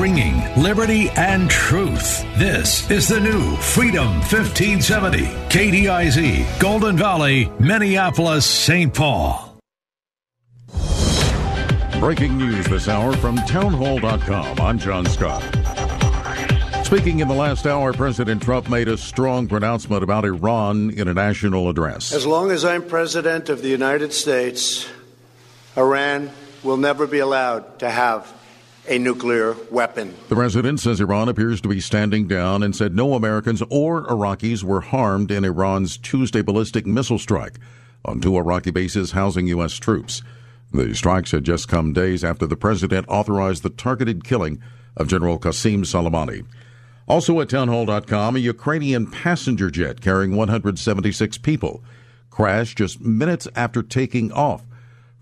Ringing liberty and truth. This is the new Freedom 1570. KDIZ, Golden Valley, Minneapolis, St. Paul. Breaking news this hour from townhall.com. I'm John Scott. Speaking in the last hour, President Trump made a strong pronouncement about Iran in a national address. As long as I'm president of the United States, Iran will never be allowed to have a nuclear weapon. The president says Iran appears to be standing down and said no Americans or Iraqis were harmed in Iran's Tuesday ballistic missile strike on two Iraqi bases housing U.S. troops. The strikes had just come days after the president authorized the targeted killing of General Qasem Soleimani. Also at townhall.com, a Ukrainian passenger jet carrying 176 people crashed just minutes after taking off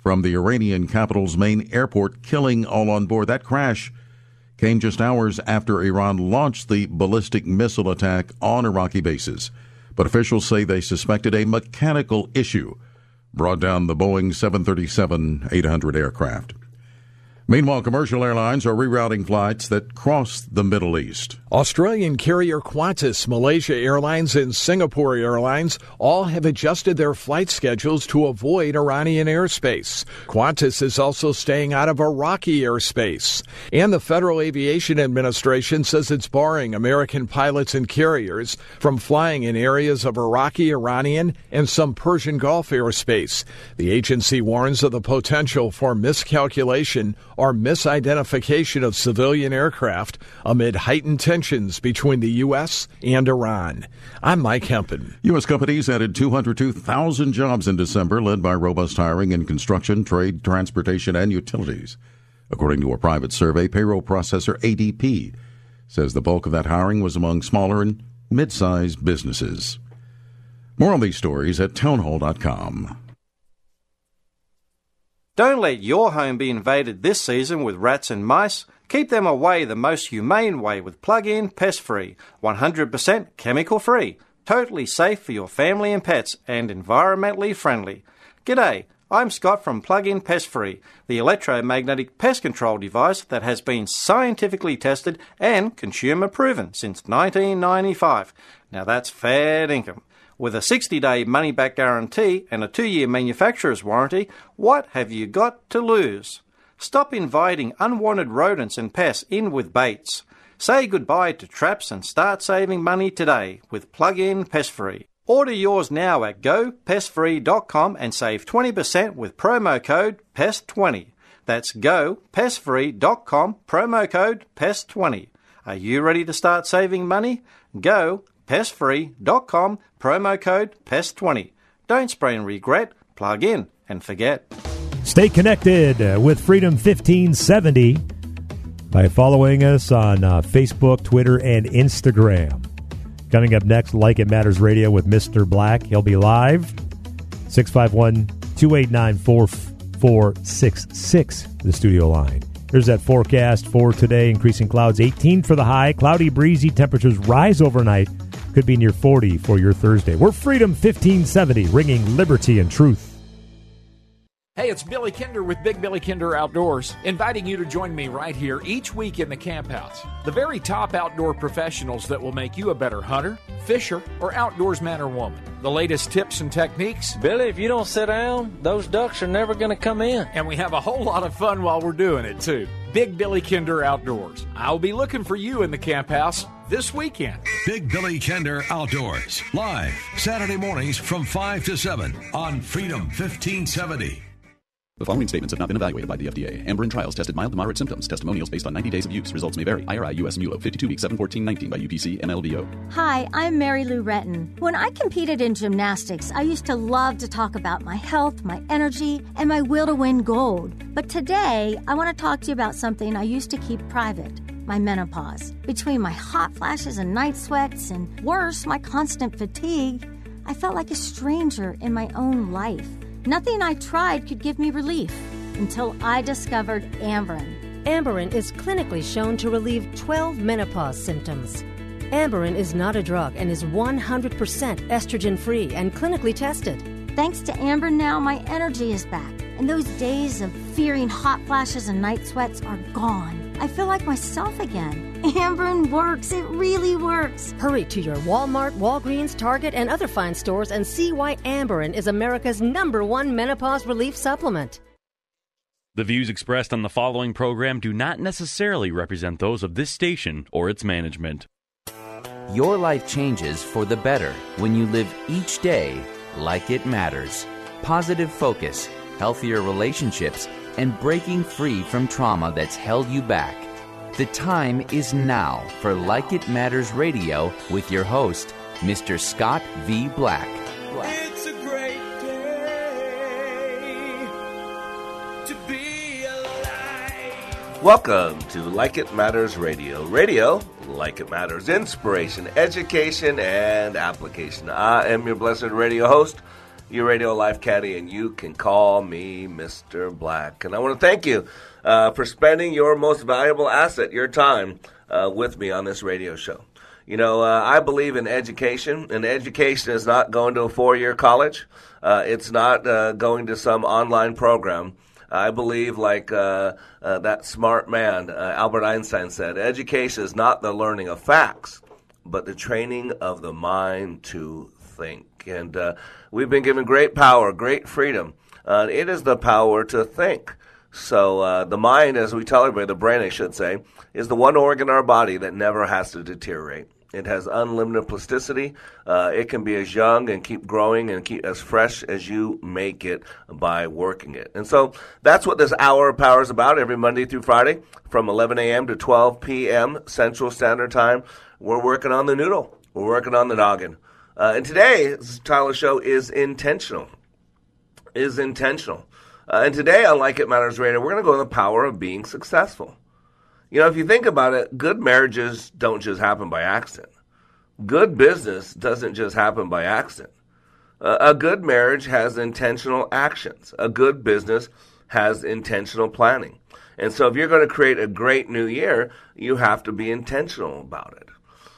from the Iranian capital's main airport, killing all on board. That crash came just hours after Iran launched the ballistic missile attack on Iraqi bases. But officials say they suspected a mechanical issue brought down the Boeing 737 800 aircraft. Meanwhile, commercial airlines are rerouting flights that cross the Middle East. Australian carrier Qantas, Malaysia Airlines, and Singapore Airlines all have adjusted their flight schedules to avoid Iranian airspace. Qantas is also staying out of Iraqi airspace. And the Federal Aviation Administration says it's barring American pilots and carriers from flying in areas of Iraqi, Iranian, and some Persian Gulf airspace. The agency warns of the potential for miscalculation or misidentification of civilian aircraft amid heightened tensions between the U.S. and Iran. I'm Mike Hempen. U.S. companies added 202,000 jobs in December, led by robust hiring in construction, trade, transportation, and utilities. According to a private survey, payroll processor ADP says the bulk of that hiring was among smaller and mid sized businesses. More on these stories at townhall.com. Don't let your home be invaded this season with rats and mice. Keep them away the most humane way with Plug In Pest Free, 100% chemical free, totally safe for your family and pets, and environmentally friendly. G'day, I'm Scott from Plug In Pest Free, the electromagnetic pest control device that has been scientifically tested and consumer proven since 1995. Now that's fair income. With a 60 day money back guarantee and a 2 year manufacturer's warranty, what have you got to lose? Stop inviting unwanted rodents and pests in with baits. Say goodbye to traps and start saving money today with Plug In Pest Free. Order yours now at gopestfree.com and save 20% with promo code PEST20. That's gopestfree.com, promo code PEST20. Are you ready to start saving money? Go pestfree.com, promo code PEST20. Don't spray and regret, plug in and forget. Stay connected with Freedom 1570 by following us on uh, Facebook, Twitter, and Instagram. Coming up next, Like It Matters Radio with Mr. Black. He'll be live 651 289 4466, the studio line. Here's that forecast for today. Increasing clouds 18 for the high. Cloudy, breezy temperatures rise overnight. Could be near 40 for your Thursday. We're Freedom 1570, ringing liberty and truth. Hey, it's Billy Kinder with Big Billy Kinder Outdoors, inviting you to join me right here each week in the camp house. The very top outdoor professionals that will make you a better hunter, fisher, or outdoors man or woman. The latest tips and techniques. Billy, if you don't sit down, those ducks are never going to come in. And we have a whole lot of fun while we're doing it, too. Big Billy Kinder Outdoors. I'll be looking for you in the camp house this weekend. Big Billy Kinder Outdoors, live Saturday mornings from 5 to 7 on Freedom 1570. The following statements have not been evaluated by the FDA. Amberen trials tested mild to moderate symptoms. Testimonials based on 90 days of use. Results may vary. IRI US MULO 52 weeks 71419 by UPC MLBO. Hi, I'm Mary Lou Retton. When I competed in gymnastics, I used to love to talk about my health, my energy, and my will to win gold. But today, I want to talk to you about something I used to keep private my menopause. Between my hot flashes and night sweats, and worse, my constant fatigue, I felt like a stranger in my own life. Nothing I tried could give me relief until I discovered Amberen. Amberen is clinically shown to relieve 12 menopause symptoms. Amberen is not a drug and is 100% estrogen free and clinically tested. Thanks to Amberen now, my energy is back, and those days of fearing hot flashes and night sweats are gone. I feel like myself again. Amberen works. It really works. Hurry to your Walmart, Walgreens, Target, and other fine stores and see why Amberen is America's number one menopause relief supplement. The views expressed on the following program do not necessarily represent those of this station or its management. Your life changes for the better when you live each day like it matters. Positive focus, healthier relationships, and breaking free from trauma that's held you back. The time is now for Like It Matters Radio with your host, Mr. Scott V. Black. It's a great day to be alive. Welcome to Like It Matters Radio. Radio, like it matters, inspiration, education, and application. I am your blessed radio host, your radio life caddy, and you can call me Mr. Black. And I want to thank you uh, for spending your most valuable asset, your time, uh, with me on this radio show. You know, uh, I believe in education, and education is not going to a four year college. Uh, it's not uh, going to some online program. I believe, like uh, uh, that smart man, uh, Albert Einstein said, education is not the learning of facts, but the training of the mind to think. And uh, we've been given great power, great freedom. Uh, it is the power to think. So uh, the mind, as we tell everybody, the brain, I should say, is the one organ in our body that never has to deteriorate. It has unlimited plasticity. Uh, it can be as young and keep growing and keep as fresh as you make it by working it. And so that's what this hour of power is about every Monday through Friday from 11 a.m. to 12 p.m. Central Standard Time. We're working on the noodle. We're working on the noggin. Uh, and today's title of show is intentional. Is intentional. Uh, and today on Like It Matters Radio, we're going to go on the power of being successful. You know, if you think about it, good marriages don't just happen by accident. Good business doesn't just happen by accident. Uh, a good marriage has intentional actions. A good business has intentional planning. And so if you're going to create a great new year, you have to be intentional about it.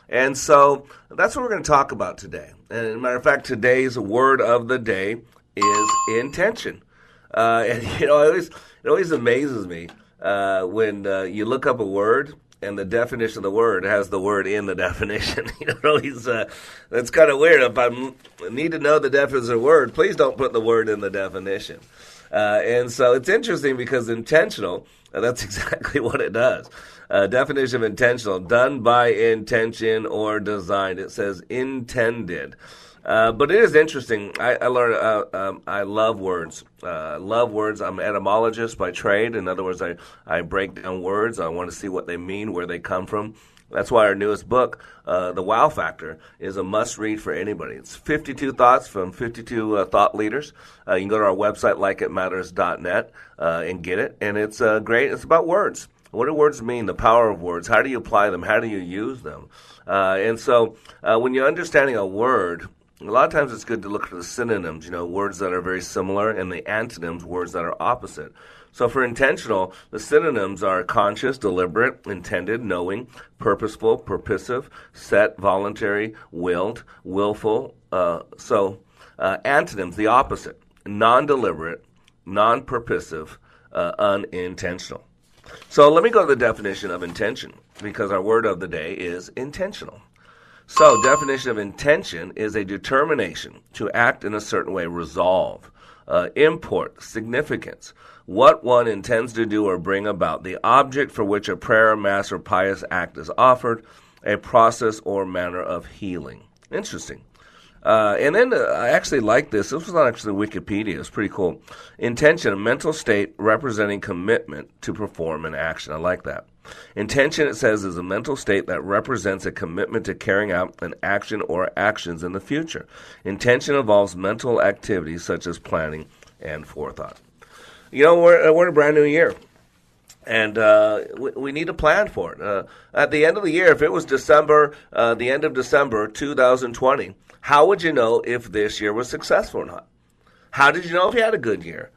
And so that's what we're going to talk about today. And as a matter of fact, today's word of the day is intention. Uh, and you know, it always it always amazes me uh, when uh, you look up a word and the definition of the word has the word in the definition. you know, uh, that's kind of weird. If I need to know the definition of a word, please don't put the word in the definition. Uh, and so it's interesting because intentional. uh, That's exactly what it does. Uh, definition of intentional, done by intention or designed. It says intended. Uh, but it is interesting. I, I learned. Uh, um, I love words. Uh, love words. I'm an etymologist by trade. In other words, I I break down words. I want to see what they mean, where they come from. That's why our newest book, uh, The Wow Factor, is a must read for anybody. It's 52 thoughts from 52 uh, thought leaders. Uh, you can go to our website, likeitmatters.net, uh, and get it. And it's uh, great. It's about words. What do words mean? The power of words. How do you apply them? How do you use them? Uh, and so uh, when you're understanding a word, a lot of times it's good to look for the synonyms, you know, words that are very similar, and the antonyms, words that are opposite. So for intentional, the synonyms are conscious, deliberate, intended, knowing, purposeful, purposive, set, voluntary, willed, willful. Uh, so uh, antonyms, the opposite, non-deliberate, non-purposive, uh, unintentional. So let me go to the definition of intention because our word of the day is intentional. So, definition of intention is a determination to act in a certain way, resolve, uh, import, significance, what one intends to do or bring about, the object for which a prayer, mass, or pious act is offered, a process or manner of healing. Interesting. Uh, and then uh, I actually like this. This was not actually Wikipedia. It's pretty cool. Intention, a mental state representing commitment to perform an action. I like that. Intention, it says, is a mental state that represents a commitment to carrying out an action or actions in the future. Intention involves mental activities such as planning and forethought. You know, we're, we're in a brand new year. and uh, we, we, need to plan for it. Uh, at the end of the year, if it was December, uh, the end of December 2020, how would you know if this year was successful or not? How did you know if you had a good year?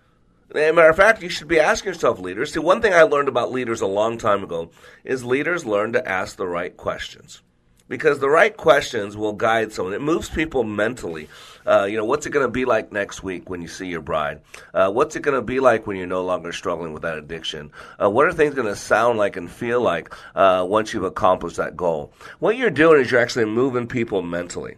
As a matter of fact, you should be asking yourself, leaders. See, one thing I learned about leaders a long time ago is leaders learn to ask the right questions because the right questions will guide someone. It moves people mentally. Uh, you know, what's it going to be like next week when you see your bride? Uh, what's it going to be like when you're no longer struggling with that addiction? Uh, what are things going to sound like and feel like uh, once you've accomplished that goal? What you're doing is you're actually moving people mentally.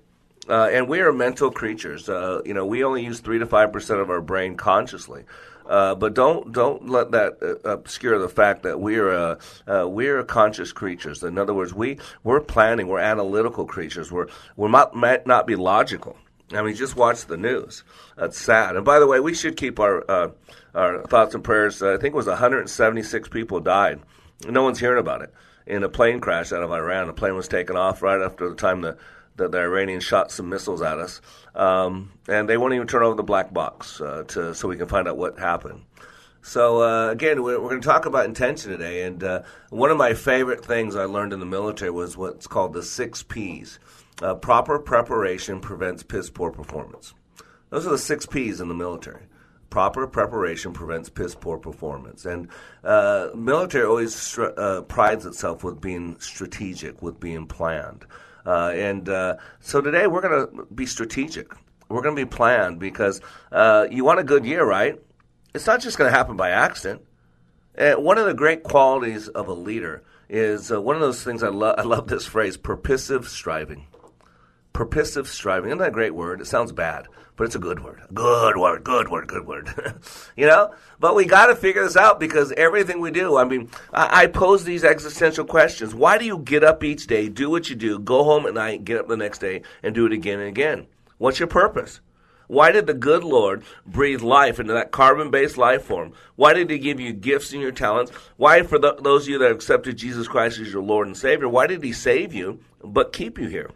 Uh, and we are mental creatures. Uh, you know, we only use three to five percent of our brain consciously. Uh, but don't don't let that uh, obscure the fact that we're uh, uh, we're conscious creatures. In other words, we we're planning, we're analytical creatures. We're we might, might not be logical. I mean, just watch the news. That's sad. And by the way, we should keep our uh, our thoughts and prayers. I think it was 176 people died. No one's hearing about it in a plane crash out of Iran. The plane was taken off right after the time the that the Iranians shot some missiles at us, um, and they won't even turn over the black box uh, to so we can find out what happened. So uh, again, we're, we're going to talk about intention today, and uh, one of my favorite things I learned in the military was what's called the six P's. Uh, proper preparation prevents piss poor performance. Those are the six P's in the military. Proper preparation prevents piss poor performance, and uh, military always uh, prides itself with being strategic, with being planned. Uh, and uh, so today we're going to be strategic. We're going to be planned because uh, you want a good year, right? It's not just going to happen by accident. And one of the great qualities of a leader is uh, one of those things I love. I love this phrase: purposive striving. Purposive striving. Isn't that a great word? It sounds bad, but it's a good word. Good word, good word, good word. you know? But we got to figure this out because everything we do, I mean, I, I, pose these existential questions. Why do you get up each day, do what you do, go home at night, get up the next day, and do it again and again? What's your purpose? Why did the good Lord breathe life into that carbon based life form? Why did He give you gifts and your talents? Why, for the, those of you that accepted Jesus Christ as your Lord and Savior, why did He save you but keep you here?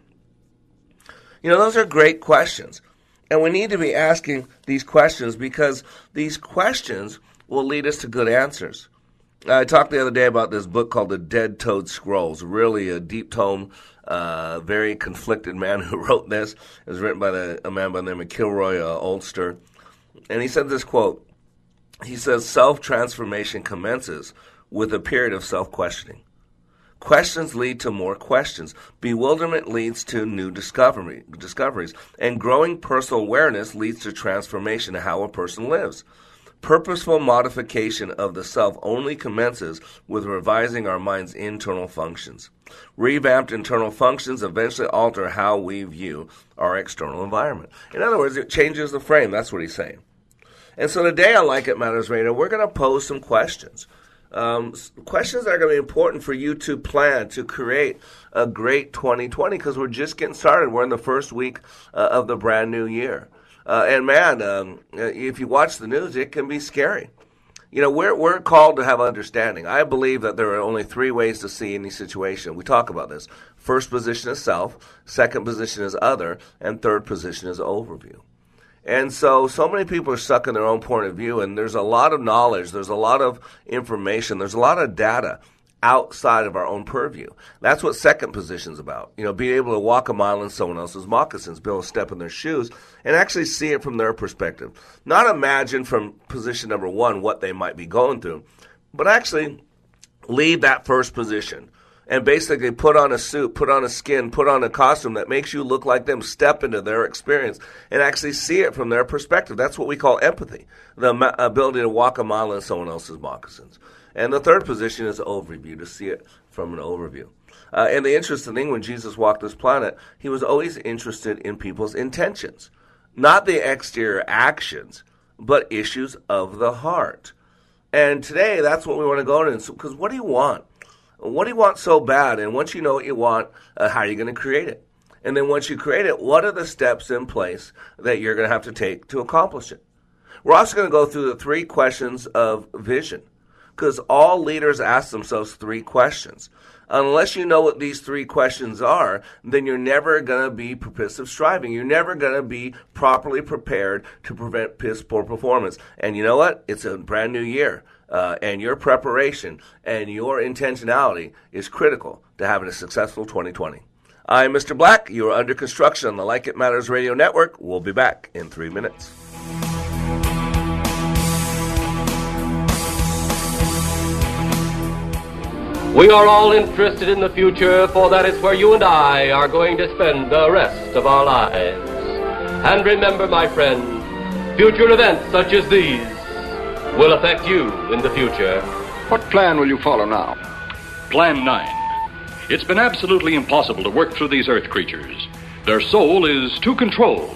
You know, those are great questions. And we need to be asking these questions because these questions will lead us to good answers. I talked the other day about this book called The Dead Toad Scrolls, really a deep tome, uh, very conflicted man who wrote this. It was written by the, a man by the name of Kilroy uh, Oldster. And he said this quote He says, Self transformation commences with a period of self questioning. Questions lead to more questions. Bewilderment leads to new discovery, discoveries. And growing personal awareness leads to transformation of how a person lives. Purposeful modification of the self only commences with revising our mind's internal functions. Revamped internal functions eventually alter how we view our external environment. In other words, it changes the frame. That's what he's saying. And so today on Like It Matters Radio, we're going to pose some questions um, questions that are going to be important for you to plan to create a great 2020 because we're just getting started. We're in the first week uh, of the brand new year. Uh, and man, um, if you watch the news, it can be scary. You know, we're, we're called to have understanding. I believe that there are only three ways to see any situation. We talk about this. First position is self, second position is other, and third position is overview. And so, so many people are stuck in their own point of view, and there's a lot of knowledge, there's a lot of information, there's a lot of data outside of our own purview. That's what second position is about. You know, being able to walk a mile in someone else's moccasins, be able to step in their shoes, and actually see it from their perspective. Not imagine from position number one what they might be going through, but actually leave that first position and basically put on a suit, put on a skin, put on a costume that makes you look like them, step into their experience, and actually see it from their perspective. That's what we call empathy, the ability to walk a mile in someone else's moccasins. And the third position is overview, to see it from an overview. Uh, and the interesting thing, when Jesus walked this planet, he was always interested in people's intentions, not the exterior actions, but issues of the heart. And today, that's what we want to go into. Because what do you want? What do you want so bad? And once you know what you want, uh, how are you going to create it? And then once you create it, what are the steps in place that you're going to have to take to accomplish it? We're also going to go through the three questions of vision because all leaders ask themselves three questions. Unless you know what these three questions are, then you're never going to be purposive striving. You're never going to be properly prepared to prevent piss poor performance. And you know what? It's a brand new year. Uh, and your preparation and your intentionality is critical to having a successful 2020. I'm Mr. Black. You are under construction on the Like It Matters Radio Network. We'll be back in three minutes. We are all interested in the future, for that is where you and I are going to spend the rest of our lives. And remember, my friend, future events such as these will affect you in the future. What plan will you follow now? Plan 9. It's been absolutely impossible to work through these Earth creatures. Their soul is too controlled.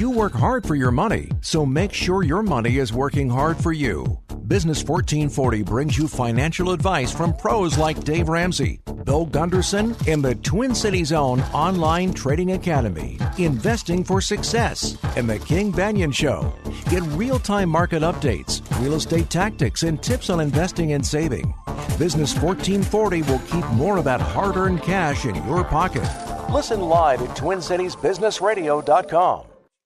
You work hard for your money, so make sure your money is working hard for you. Business 1440 brings you financial advice from pros like Dave Ramsey, Bill Gunderson, and the Twin Cities own online trading academy, Investing for Success, and the King Banyan Show. Get real time market updates, real estate tactics, and tips on investing and saving. Business 1440 will keep more of that hard earned cash in your pocket. Listen live at TwinCitiesBusinessRadio.com.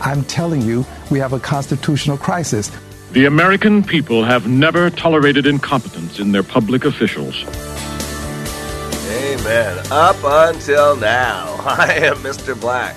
I'm telling you, we have a constitutional crisis. The American people have never tolerated incompetence in their public officials. Amen. Up until now, I am Mr. Black,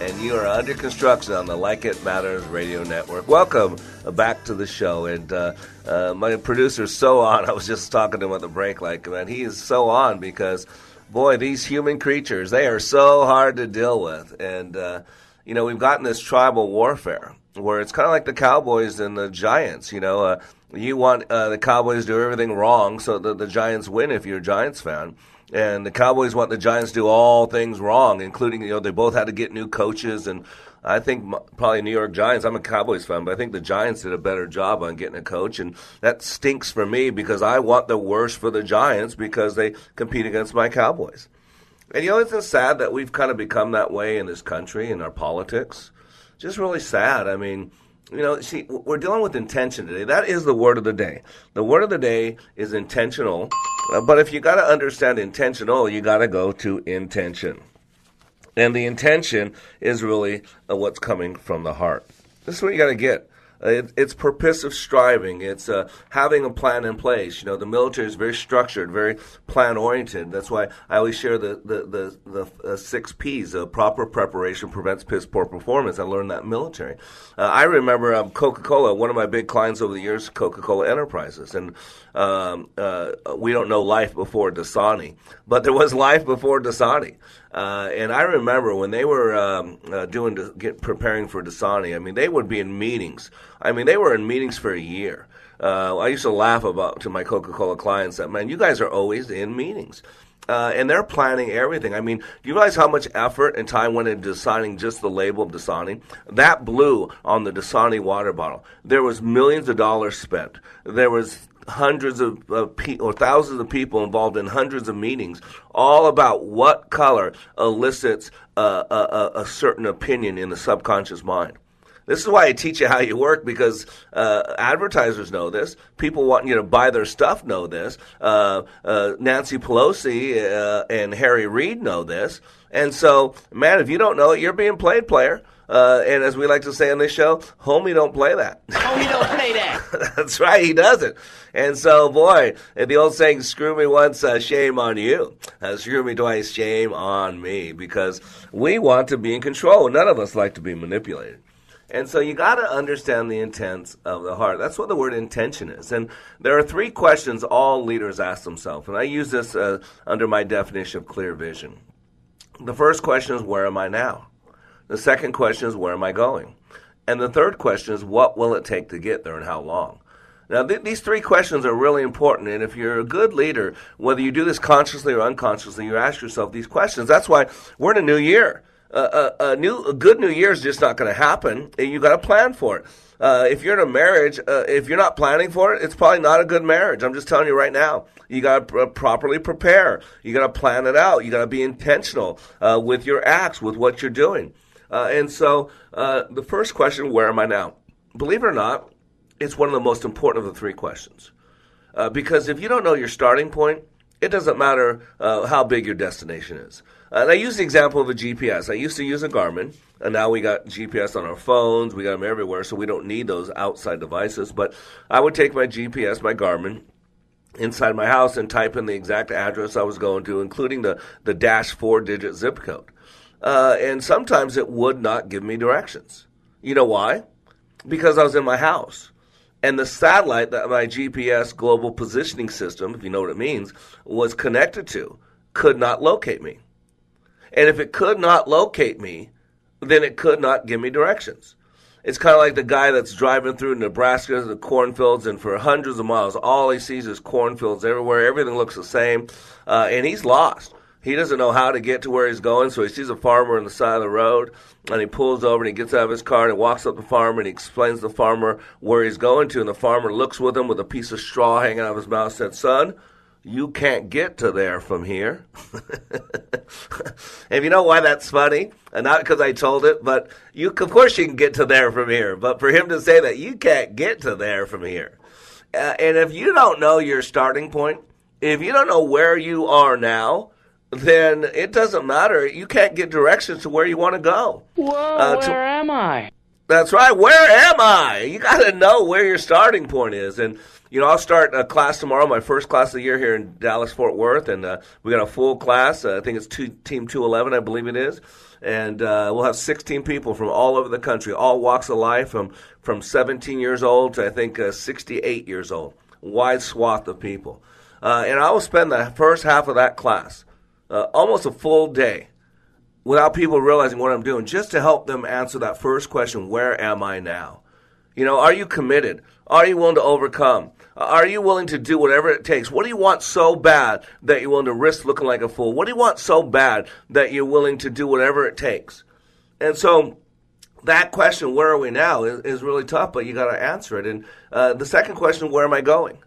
and you are under construction on the Like It Matters radio network. Welcome back to the show. And uh, uh, my producer's so on. I was just talking to him at the break, like, man, he is so on because, boy, these human creatures, they are so hard to deal with. And, uh, you know, we've gotten this tribal warfare where it's kind of like the Cowboys and the Giants. You know, uh, you want uh, the Cowboys to do everything wrong so that the Giants win if you're a Giants fan. And the Cowboys want the Giants to do all things wrong, including, you know, they both had to get new coaches. And I think probably New York Giants, I'm a Cowboys fan, but I think the Giants did a better job on getting a coach. And that stinks for me because I want the worst for the Giants because they compete against my Cowboys. And you know, it's sad that we've kind of become that way in this country in our politics. Just really sad. I mean, you know, see, we're dealing with intention today. That is the word of the day. The word of the day is intentional. Uh, but if you got to understand intentional, you got to go to intention. And the intention is really uh, what's coming from the heart. This is what you got to get. Uh, it, it's purposive striving. It's uh, having a plan in place. You know, the military is very structured, very plan oriented. That's why I always share the the the, the uh, six P's: uh, proper preparation prevents piss poor performance. I learned that military. Uh, I remember um, Coca Cola. One of my big clients over the years, Coca Cola Enterprises, and um, uh, we don't know life before Dasani, but there was life before Dasani. Uh, and I remember when they were um, uh, doing get preparing for Dasani. I mean, they would be in meetings. I mean, they were in meetings for a year. Uh, I used to laugh about to my Coca-Cola clients that man, you guys are always in meetings. Uh, and they're planning everything. I mean, do you realize how much effort and time went into designing just the label of Dasani? That blue on the Dasani water bottle. There was millions of dollars spent. There was hundreds of uh, pe- or thousands of people involved in hundreds of meetings, all about what color elicits a, a, a, certain opinion in the subconscious mind. This is why I teach you how you work because uh, advertisers know this. People wanting you to buy their stuff know this. Uh, uh, Nancy Pelosi uh, and Harry Reid know this. And so, man, if you don't know it, you're being played, player. Uh, and as we like to say on this show, homie don't play that. Homie don't play that. That's right, he doesn't. And so, boy, the old saying, screw me once, uh, shame on you. Uh, screw me twice, shame on me. Because we want to be in control. None of us like to be manipulated. And so you got to understand the intent of the heart. That's what the word intention is. And there are three questions all leaders ask themselves. And I use this uh, under my definition of clear vision. The first question is, where am I now? The second question is, where am I going? And the third question is, what will it take to get there and how long? Now, th- these three questions are really important. And if you're a good leader, whether you do this consciously or unconsciously, you ask yourself these questions. That's why we're in a new year. Uh, a, a, new, a good new year is just not going to happen. You got to plan for it. Uh, if you're in a marriage, uh, if you're not planning for it, it's probably not a good marriage. I'm just telling you right now. You got to pr- properly prepare. You got to plan it out. You got to be intentional uh, with your acts, with what you're doing. Uh, and so uh, the first question, where am I now? Believe it or not, it's one of the most important of the three questions. Uh, because if you don't know your starting point, it doesn't matter uh, how big your destination is. and I use the example of a GPS. I used to use a Garmin, and now we got GPS on our phones. We got them everywhere, so we don't need those outside devices. But I would take my GPS, my Garmin, inside my house and type in the exact address I was going to, including the, the dash four digit zip code uh, and sometimes it would not give me directions. You know why? Because I was in my house. And the satellite that my GPS global positioning system, if you know what it means, was connected to, could not locate me. And if it could not locate me, then it could not give me directions. It's kind of like the guy that's driving through Nebraska, the cornfields, and for hundreds of miles, all he sees is cornfields everywhere. Everything looks the same, uh, and he's lost. He doesn't know how to get to where he's going, so he sees a farmer on the side of the road, and he pulls over and he gets out of his car and he walks up to the farmer and he explains to the farmer where he's going to, and the farmer looks with him with a piece of straw hanging out of his mouth and said, Son, you can't get to there from here. and you know why that's funny? And not because I told it, but you, of course, you can get to there from here. But for him to say that you can't get to there from here, uh, and if you don't know your starting point, if you don't know where you are now, then it doesn't matter. You can't get directions to where you want to go. Whoa, uh, where to, am I? That's right. Where am I? You got to know where your starting point is. And, you know, I'll start a class tomorrow, my first class of the year here in Dallas, Fort Worth. And uh, we got a full class. Uh, I think it's two, Team 211, I believe it is. And uh, we'll have 16 people from all over the country, all walks of life, from, from 17 years old to I think uh, 68 years old. Wide swath of people. Uh, and I will spend the first half of that class uh, almost a full day without people realizing what I'm doing just to help them answer that first question where am I now? You know, are you committed? Are you willing to overcome? Are you willing to do whatever it takes? What do you want so bad that you're willing to risk looking like a fool? What do you want so bad that you're willing to do whatever it takes? And so that question, where are we now, is, is really tough, but you got to answer it. And uh, the second question, where am I going?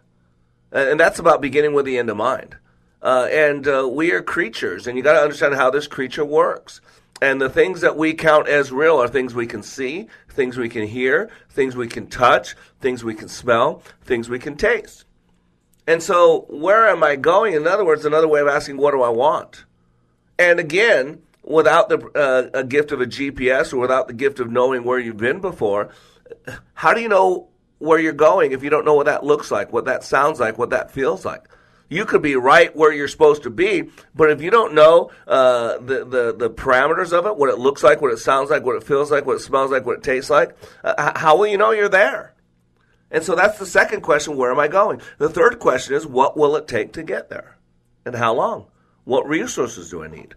And that's about beginning with the end in mind. Uh, and uh, we are creatures, and you got to understand how this creature works. And the things that we count as real are things we can see, things we can hear, things we can touch, things we can smell, things we can taste. And so, where am I going? In other words, another way of asking, what do I want? And again, without the uh, a gift of a GPS or without the gift of knowing where you've been before, how do you know where you're going if you don't know what that looks like, what that sounds like, what that feels like? You could be right where you're supposed to be, but if you don't know uh, the, the the parameters of it, what it looks like, what it sounds like, what it feels like, what it smells like, what it tastes like, uh, how will you know you're there? And so that's the second question: Where am I going? The third question is: What will it take to get there, and how long? What resources do I need?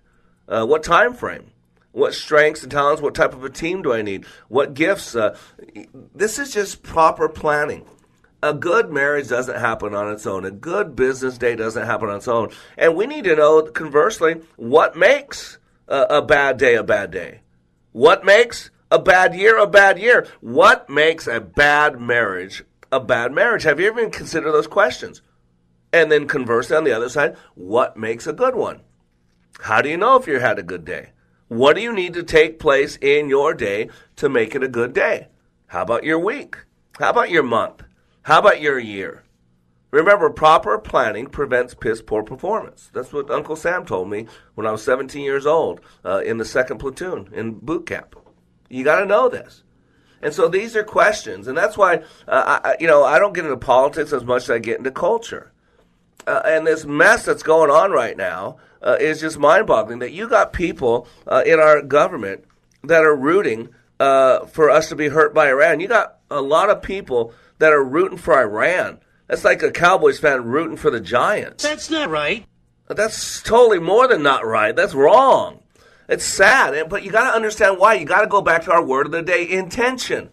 Uh, what time frame? What strengths and talents? What type of a team do I need? What gifts? Uh, this is just proper planning a good marriage doesn't happen on its own. A good business day doesn't happen on its own. And we need to know, conversely, what makes a, a, bad day a bad day? What makes a bad year a bad year? What makes a bad marriage a bad marriage? Have you ever considered those questions? And then conversely, on the other side, what makes a good one? How do you know if you had a good day? What do you need to take place in your day to make it a good day? How about your week? How about your month? How about your year? Remember, proper planning prevents piss poor performance. That's what Uncle Sam told me when I was 17 years old uh, in the second platoon in boot camp. You got to know this. And so these are questions, and that's why uh, I, you know I don't get into politics as much as I get into culture. Uh, and this mess that's going on right now uh, is just mind-boggling. That you got people uh, in our government that are rooting uh, for us to be hurt by Iran. You got a lot of people that are rooting for Iran. That's like a Cowboys fan rooting for the Giants. That's not right. That's totally more than not right. That's wrong. It's sad, but you got to understand why. You got to go back to our word of the day intention.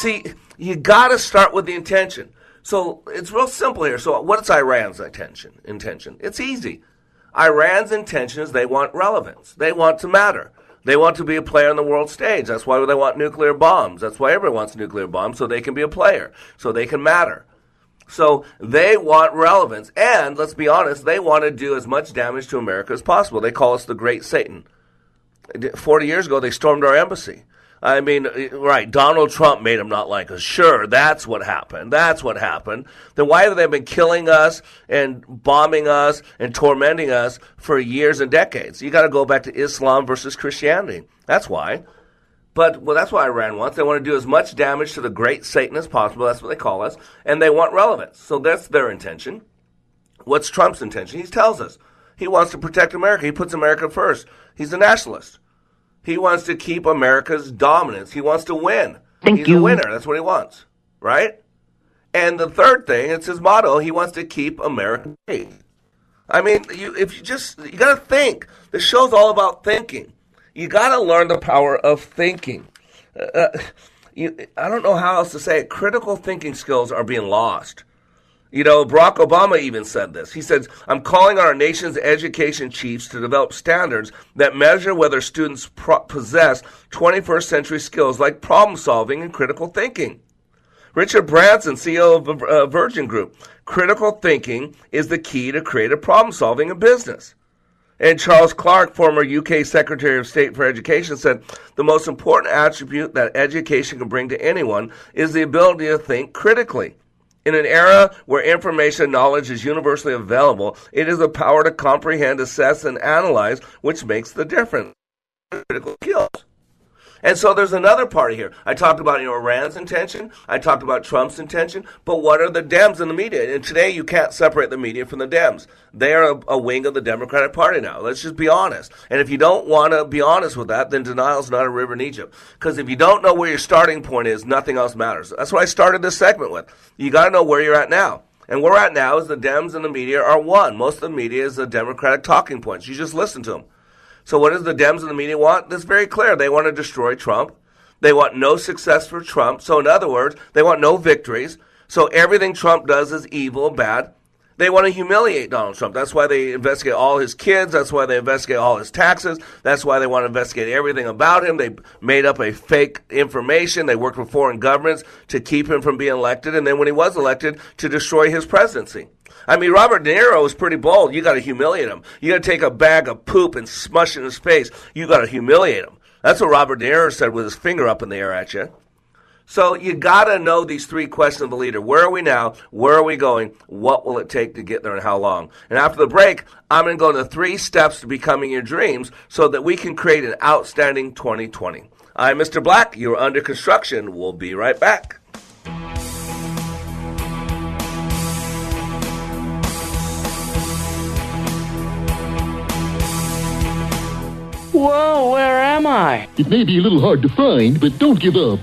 See, you got to start with the intention. So it's real simple here. So what's Iran's intention? Intention. It's easy. Iran's intention is they want relevance. They want to matter. They want to be a player on the world stage. That's why they want nuclear bombs. That's why everyone wants nuclear bombs, so they can be a player, so they can matter. So they want relevance. And let's be honest, they want to do as much damage to America as possible. They call us the Great Satan. 40 years ago, they stormed our embassy. I mean, right, Donald Trump made them not like us. Sure, that's what happened. That's what happened. Then why have they been killing us and bombing us and tormenting us for years and decades? You got to go back to Islam versus Christianity. That's why. But, well, that's why Iran wants. They want to do as much damage to the great Satan as possible. That's what they call us. And they want relevance. So that's their intention. What's Trump's intention? He tells us. He wants to protect America. He puts America first. He's a nationalist. He wants to keep America's dominance. He wants to win. Thank He's you. a winner. That's what he wants, right? And the third thing, it's his motto. He wants to keep America free. I mean, you, if you just you got to think. The show's all about thinking. You got to learn the power of thinking. Uh, you, I don't know how else to say it. Critical thinking skills are being lost. You know, Barack Obama even said this. He said, I'm calling on our nation's education chiefs to develop standards that measure whether students pro- possess 21st century skills like problem solving and critical thinking. Richard Branson, CEO of uh, Virgin Group, critical thinking is the key to creative problem solving in business. And Charles Clarke, former UK Secretary of State for Education, said the most important attribute that education can bring to anyone is the ability to think critically. In an era where information knowledge is universally available, it is the power to comprehend, assess, and analyze which makes the difference. Critical skills. And so there's another party here. I talked about you know, Iran's intention. I talked about Trump's intention. But what are the Dems in the media? And today you can't separate the media from the Dems. They are a, a wing of the Democratic Party now. Let's just be honest. And if you don't want to be honest with that, then denial's not a river in Egypt. Because if you don't know where your starting point is, nothing else matters. That's what I started this segment with. You got to know where you're at now. And where we're at now is the Dems and the media are one. Most of the media is the Democratic talking points. You just listen to them. So what does the Dems and the media want? That's very clear. They want to destroy Trump. They want no success for Trump. So in other words, they want no victories. So everything Trump does is evil, bad. They want to humiliate Donald Trump. That's why they investigate all his kids. That's why they investigate all his taxes. That's why they want to investigate everything about him. They made up a fake information. They worked with foreign governments to keep him from being elected. And then when he was elected, to destroy his presidency. I mean, Robert De Niro is pretty bold. You got to humiliate him. You got to take a bag of poop and smush it in his face. You got to humiliate him. That's what Robert De Niro said with his finger up in the air at you. So you got to know these three questions of the leader. Where are we now? Where are we going? What will it take to get there and how long? And after the break, I'm going to go into three steps to becoming your dreams so that we can create an outstanding 2020. I'm Mr. Black. You're under construction. We'll be right back. Whoa, where am I? It may be a little hard to find, but don't give up.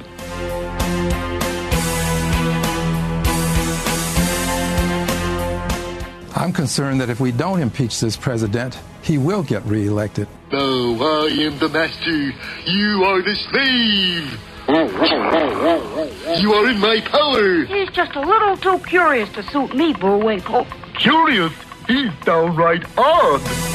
I'm concerned that if we don't impeach this president, he will get reelected. No, I am the master. You are the slave. You are in my power. He's just a little too curious to suit me, Bullwinkle. Curious? He's downright odd.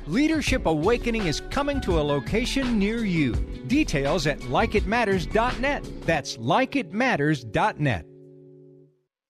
Leadership Awakening is coming to a location near you. Details at likeitmatters.net. That's likeitmatters.net.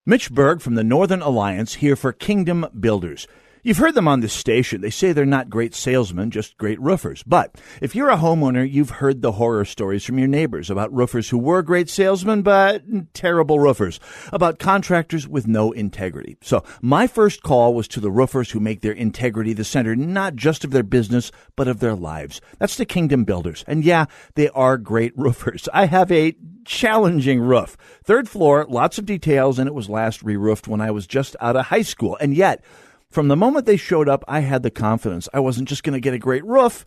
Mitch Berg from the Northern Alliance here for Kingdom Builders. You've heard them on this station. They say they're not great salesmen, just great roofers. But if you're a homeowner, you've heard the horror stories from your neighbors about roofers who were great salesmen, but terrible roofers, about contractors with no integrity. So my first call was to the roofers who make their integrity the center, not just of their business, but of their lives. That's the Kingdom Builders. And yeah, they are great roofers. I have a challenging roof. Third floor, lots of details, and it was last re-roofed when I was just out of high school. And yet, from the moment they showed up, I had the confidence. I wasn't just going to get a great roof.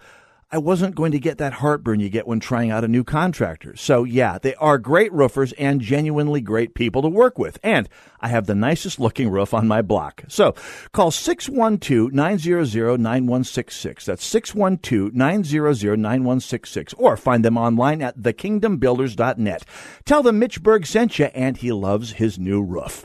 I wasn't going to get that heartburn you get when trying out a new contractor. So yeah, they are great roofers and genuinely great people to work with. And I have the nicest looking roof on my block. So call 612-900-9166. That's 612-900-9166 or find them online at thekingdombuilders.net. Tell them Mitch Berg sent you and he loves his new roof.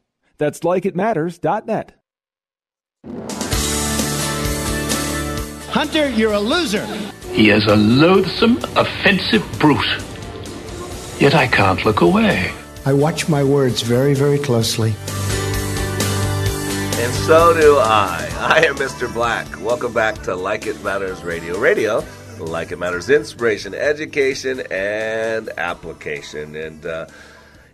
That's likeitmatters.net. Hunter, you're a loser. He is a loathsome, offensive brute. Yet I can't look away. I watch my words very, very closely. And so do I. I am Mr. Black. Welcome back to Like It Matters Radio. Radio, like it matters, inspiration, education, and application. And, uh,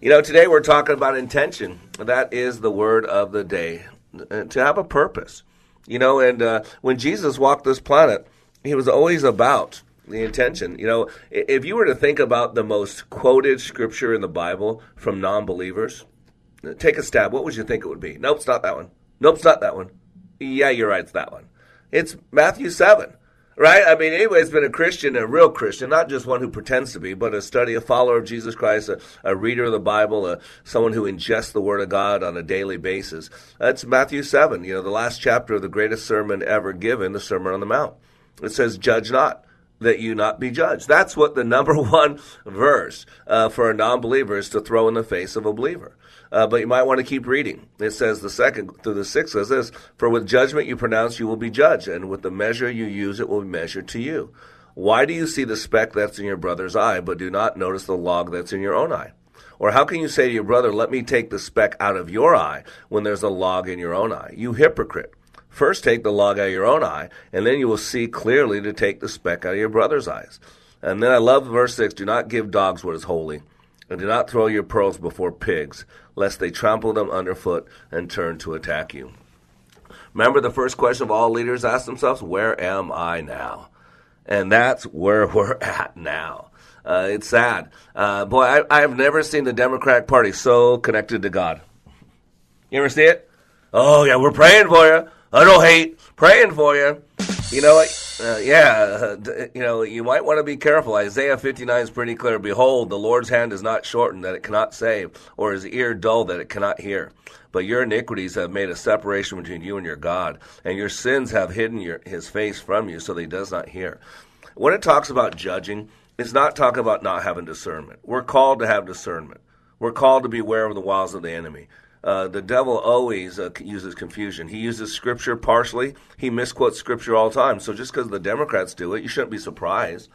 you know, today we're talking about intention. That is the word of the day. Uh, to have a purpose. You know, and uh, when Jesus walked this planet, he was always about the intention. You know, if you were to think about the most quoted scripture in the Bible from non believers, take a stab. What would you think it would be? Nope, it's not that one. Nope, it's not that one. Yeah, you're right, it's that one. It's Matthew 7. Right? I mean, anybody's been a Christian, a real Christian, not just one who pretends to be, but a study, a follower of Jesus Christ, a, a reader of the Bible, a, someone who ingests the Word of God on a daily basis. That's Matthew 7, you know, the last chapter of the greatest sermon ever given, the Sermon on the Mount. It says, Judge not, that you not be judged. That's what the number one verse uh, for a non believer is to throw in the face of a believer. Uh, but you might want to keep reading. It says the second through the sixth says this: For with judgment you pronounce, you will be judged, and with the measure you use, it will be measured to you. Why do you see the speck that's in your brother's eye, but do not notice the log that's in your own eye? Or how can you say to your brother, Let me take the speck out of your eye, when there's a log in your own eye? You hypocrite. First take the log out of your own eye, and then you will see clearly to take the speck out of your brother's eyes. And then I love verse 6 Do not give dogs what is holy, and do not throw your pearls before pigs, lest they trample them underfoot and turn to attack you. Remember the first question of all leaders ask themselves, Where am I now? And that's where we're at now. Uh, it's sad. Uh, boy, I, I've never seen the Democratic Party so connected to God. You ever see it? Oh, yeah, we're praying for you. I don't hate praying for you. You know what? Uh, yeah, uh, you know, you might want to be careful. Isaiah 59 is pretty clear. Behold, the Lord's hand is not shortened that it cannot save, or his ear dull that it cannot hear. But your iniquities have made a separation between you and your God, and your sins have hidden your, his face from you so that he does not hear. When it talks about judging, it's not talking about not having discernment. We're called to have discernment. We're called to beware of the wiles of the enemy. Uh, the devil always uh, uses confusion. He uses scripture partially. He misquotes scripture all the time. So just because the Democrats do it, you shouldn't be surprised.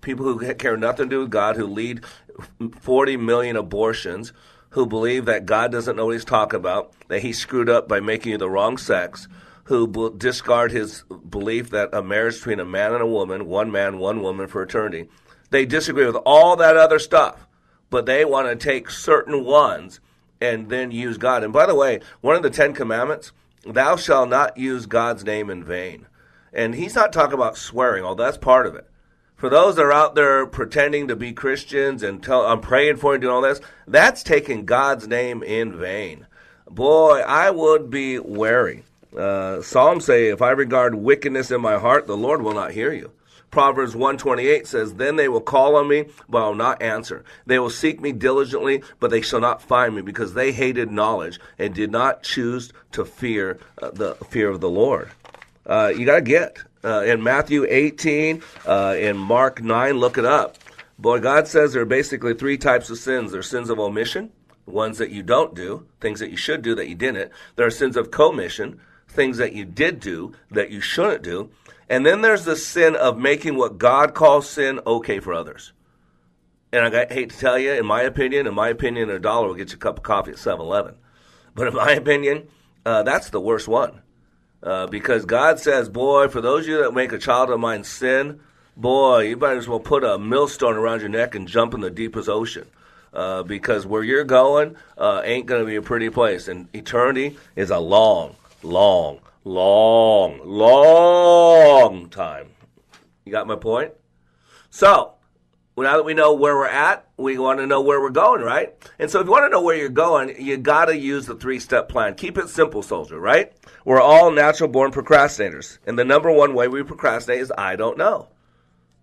People who care nothing to do with God, who lead 40 million abortions, who believe that God doesn't know what he's talking about, that he screwed up by making you the wrong sex, who b- discard his belief that a marriage between a man and a woman, one man, one woman for eternity, they disagree with all that other stuff, but they want to take certain ones and then use God. And by the way, one of the Ten Commandments, thou shalt not use God's name in vain. And he's not talking about swearing, although that's part of it. For those that are out there pretending to be Christians and tell I'm praying for you and doing all this, that's taking God's name in vain. Boy, I would be wary. Uh, Psalms say, if I regard wickedness in my heart, the Lord will not hear you. Proverbs 128 says, Then they will call on me, but I will not answer. They will seek me diligently, but they shall not find me, because they hated knowledge and did not choose to fear uh, the fear of the Lord. Uh, you got to get. Uh, in Matthew 18, uh, in Mark 9, look it up. Boy, God says there are basically three types of sins. There are sins of omission, ones that you don't do, things that you should do that you didn't. There are sins of commission, things that you did do that you shouldn't do. And then there's the sin of making what God calls sin okay for others. And I hate to tell you, in my opinion, in my opinion, a dollar will get you a cup of coffee at 7 Eleven. But in my opinion, uh, that's the worst one. Uh, because God says, boy, for those of you that make a child of mine sin, boy, you might as well put a millstone around your neck and jump in the deepest ocean. Uh, because where you're going uh, ain't going to be a pretty place. And eternity is a long, long, long, long time. You got my point? So, now that we know where we're at, we want to know where we're going, right? And so, if you want to know where you're going, you got to use the three step plan. Keep it simple, soldier, right? We're all natural born procrastinators. And the number one way we procrastinate is I don't know,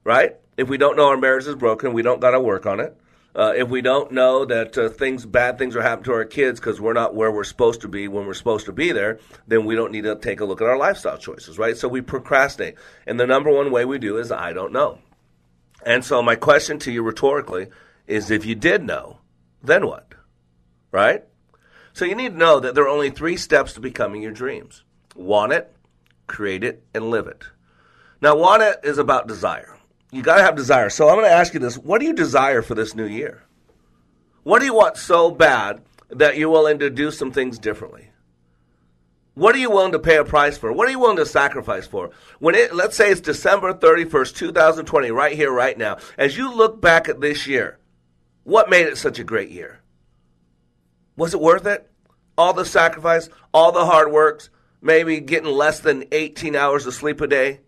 right? If we don't know our marriage is broken, we don't got to work on it. Uh, if we don't know that uh, things, bad things are happening to our kids because we're not where we're supposed to be when we're supposed to be there, then we don't need to take a look at our lifestyle choices, right? So we procrastinate. And the number one way we do is I don't know. And so my question to you rhetorically is if you did know, then what? Right? So you need to know that there are only three steps to becoming your dreams want it, create it, and live it. Now, want it is about desire you got to have desire. So I'm going to ask you this what do you desire for this new year? What do you want so bad that you're willing to do some things differently? What are you willing to pay a price for? What are you willing to sacrifice for? When it, let's say it's December 31st, 2020, right here, right now. As you look back at this year, what made it such a great year? Was it worth it? All the sacrifice, all the hard works, maybe getting less than 18 hours of sleep a day?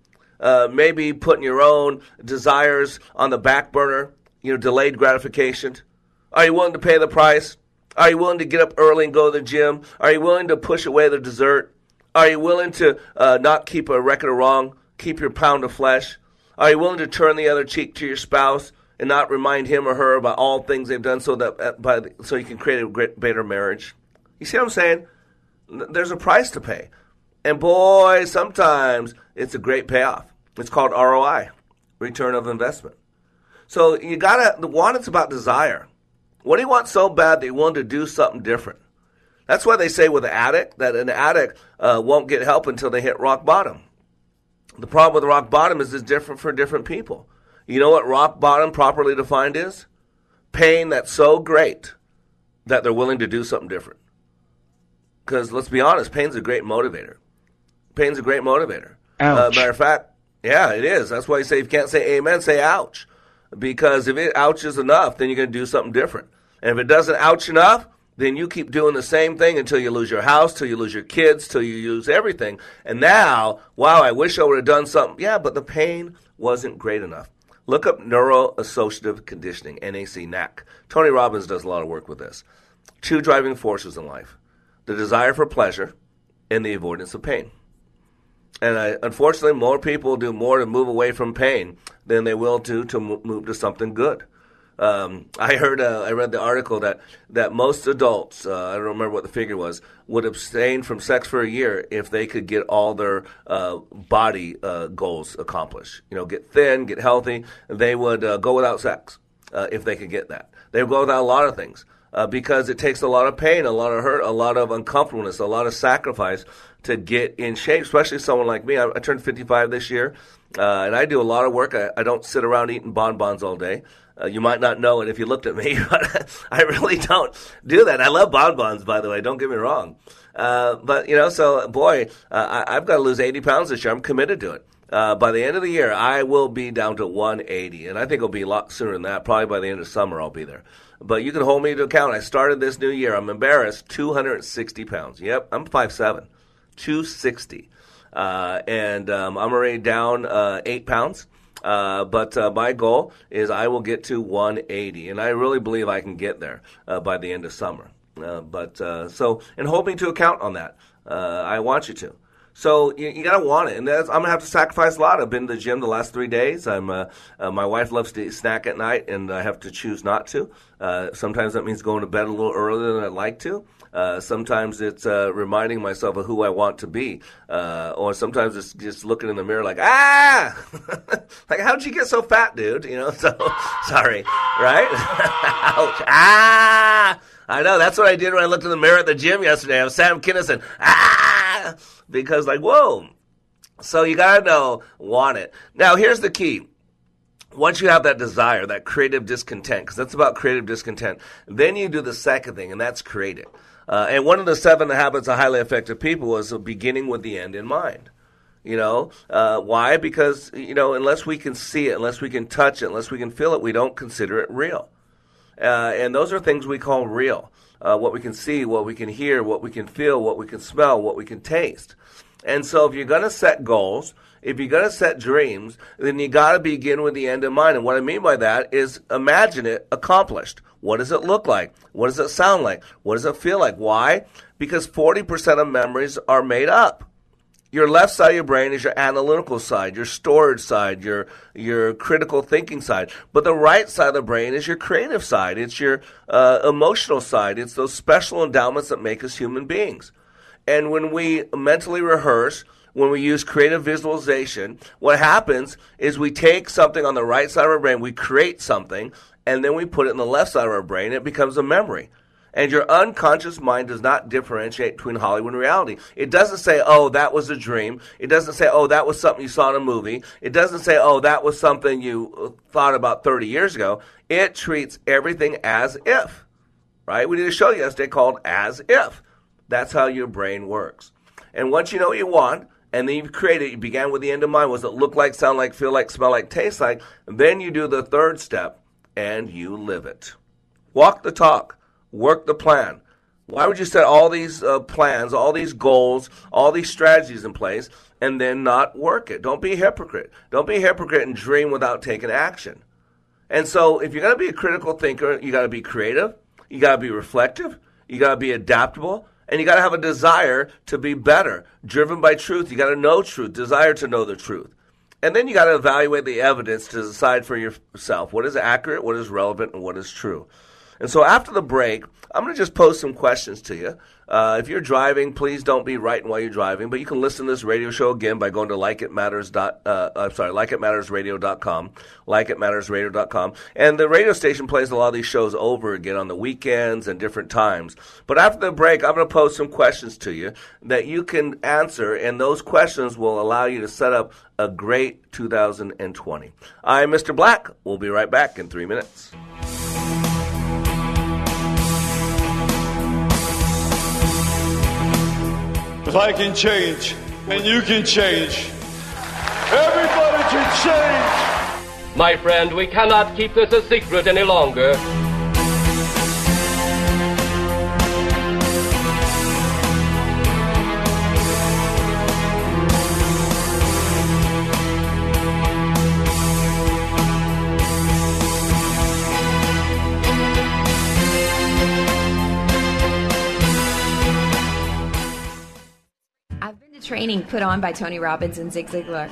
Uh, maybe putting your own desires on the back burner, you know, delayed gratification? Are you willing to pay the price? Are you willing to get up early and go to the gym? Are you willing to push away the dessert? Are you willing to uh, not keep a record of wrong, keep your pound of flesh? Are you willing to turn the other cheek to your spouse and not remind him or her about all things they've done so that uh, by so you can create a great, better marriage? You see what I'm saying? There's a price to pay. And boy, sometimes it's a great payoff. It's called ROI, return of investment. So you gotta the want it's about desire. What do you want so bad that you want to do something different? That's why they say with an addict that an addict uh, won't get help until they hit rock bottom. The problem with rock bottom is it's different for different people. You know what rock bottom properly defined is? Pain that's so great that they're willing to do something different. Because let's be honest, pain's a great motivator. Pain's a great motivator. Uh, matter of fact, yeah, it is. That's why you say you can't say amen, say ouch. Because if it ouches enough, then you're going to do something different. And if it doesn't ouch enough, then you keep doing the same thing until you lose your house, till you lose your kids, till you lose everything. And now, wow, I wish I would have done something. Yeah, but the pain wasn't great enough. Look up neuroassociative conditioning, NAC, NAC. Tony Robbins does a lot of work with this. Two driving forces in life the desire for pleasure and the avoidance of pain. And I, unfortunately, more people do more to move away from pain than they will do to move to something good. Um, I heard, uh, I read the article that that most adults, uh, I don't remember what the figure was, would abstain from sex for a year if they could get all their uh, body uh, goals accomplished. You know, get thin, get healthy. They would uh, go without sex uh, if they could get that. They would go without a lot of things. because it takes a lot of pain, a lot of hurt, a lot of uncomfortableness, a lot of sacrifice to get in shape, especially someone like me. I, I turned 55 this year, and I do a lot of work. I, I don't sit around eating bonbons all day. Uh, you might not know it if you looked at me, but I really don't do that. I love bonbons, by the way. Don't get me wrong. Uh, but you know, so boy, uh, I, have got to lose 80 pounds this year. I'm committed to it. Uh, by the end of the year, I will be down to 180, and I think it'll be a lot sooner than that. Probably by the end of summer, I'll be there. But you can hold me to account. I started this new year. I'm embarrassed. 260 pounds. Yep, I'm 5'7", 260, uh, and um, I'm already down uh, eight pounds. Uh, but uh, my goal is I will get to 180, and I really believe I can get there uh, by the end of summer. Uh, but uh, so, and hoping to account on that, uh, I want you to. So you, you, gotta want it, and I'm gonna have to sacrifice a lot. I've been to the gym the last three days. I'm my wife loves to snack at night, and I have to choose not to. sometimes that means going to bed a little earlier than I'd like to. Uh, sometimes it's uh, reminding myself of who I want to be, uh, or sometimes it's just looking in the mirror like, ah, like how'd you get so fat, dude? You know, so sorry, right? Ouch, ah. I know that's what I did when I looked in the mirror at the gym yesterday. I was Sam Kinison, ah, because like, whoa. So you gotta know, want it. Now here's the key once you have that desire, that creative discontent, because that's about creative discontent, then you do the second thing, and that's create it. Uh, and one of the seven habits of highly effective people was beginning with the end in mind. You know, uh, why? Because, you know, unless we can see it, unless we can touch it, unless we can feel it, we don't consider it real. Uh, and those are things we call real. Uh, what we can see, what we can hear, what we can feel, what we can smell, what we can taste. And so if you're going to set goals, if you're going to set dreams, then you got to begin with the end in mind. And what I mean by that is imagine it accomplished. What does it look like? What does it sound like? What does it feel like? Why? Because 40% of memories are made up. Your left side of your brain is your analytical side, your storage side, your your critical thinking side. But the right side of the brain is your creative side. It's your uh, emotional side. It's those special endowments that make us human beings. And when we mentally rehearse, when we use creative visualization, what happens is we take something on the right side of our brain, we create something, and then we put it in the left side of our brain, it becomes a memory. And your unconscious mind does not differentiate between Hollywood and reality. It doesn't say, oh, that was a dream. It doesn't say, oh, that was something you saw in a movie. It doesn't say, oh, that was something you uh, thought about 30 years ago. It treats everything as if, right? We did a show yesterday called As If. That's how your brain works. And once you know what you want, and then you create it, you began with the end in mind. Was it look like, sound like, feel like, smell like, taste like? Then you do the third step, and you live it. Walk the talk, work the plan. Why would you set all these uh, plans, all these goals, all these strategies in place, and then not work it? Don't be a hypocrite. Don't be a hypocrite and dream without taking action. And so, if you're going to be a critical thinker, you got to be creative, you got to be reflective, you got to be adaptable, and you got to have a desire to be better, driven by truth. You got to know truth, desire to know the truth. And then you got to evaluate the evidence to decide for yourself what is accurate, what is relevant, and what is true. And so after the break, I'm going to just pose some questions to you. Uh, if you're driving, please don't be writing while you're driving, but you can listen to this radio show again by going to likeitmatters. Dot, uh, I'm sorry, likeitmattersradio.com, likeitmattersradio.com. And the radio station plays a lot of these shows over again on the weekends and different times. But after the break, I'm going to pose some questions to you that you can answer, and those questions will allow you to set up a great 2020. I'm Mr. Black. We'll be right back in three minutes. If I can change, and you can change, everybody can change. My friend, we cannot keep this a secret any longer. Put on by Tony Robbins and Zig Ziglar,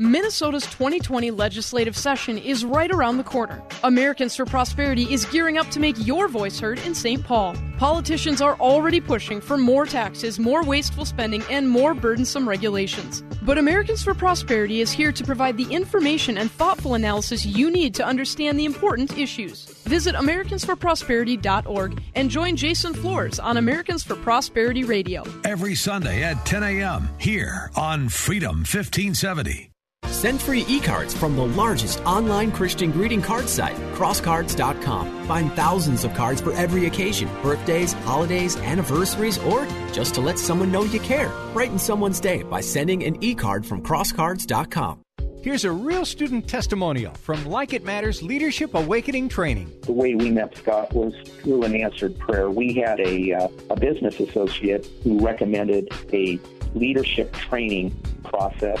Minnesota's 2020 legislative session is right around the corner. Americans for Prosperity is gearing up to make your voice heard in St. Paul. Politicians are already pushing for more taxes, more wasteful spending, and more burdensome regulations. But Americans for Prosperity is here to provide the information and thoughtful analysis you need to understand the important issues. Visit AmericansForProsperity.org and join Jason Flores on Americans for Prosperity Radio. Every Sunday at 10 a.m. here on Freedom 1570. Send free e-cards from the largest online Christian greeting card site, crosscards.com. Find thousands of cards for every occasion, birthdays, holidays, anniversaries, or just to let someone know you care. Brighten someone's day by sending an e-card from crosscards.com. Here's a real student testimonial from Like It Matters Leadership Awakening Training. The way we met Scott was through an answered prayer. We had a, uh, a business associate who recommended a leadership training process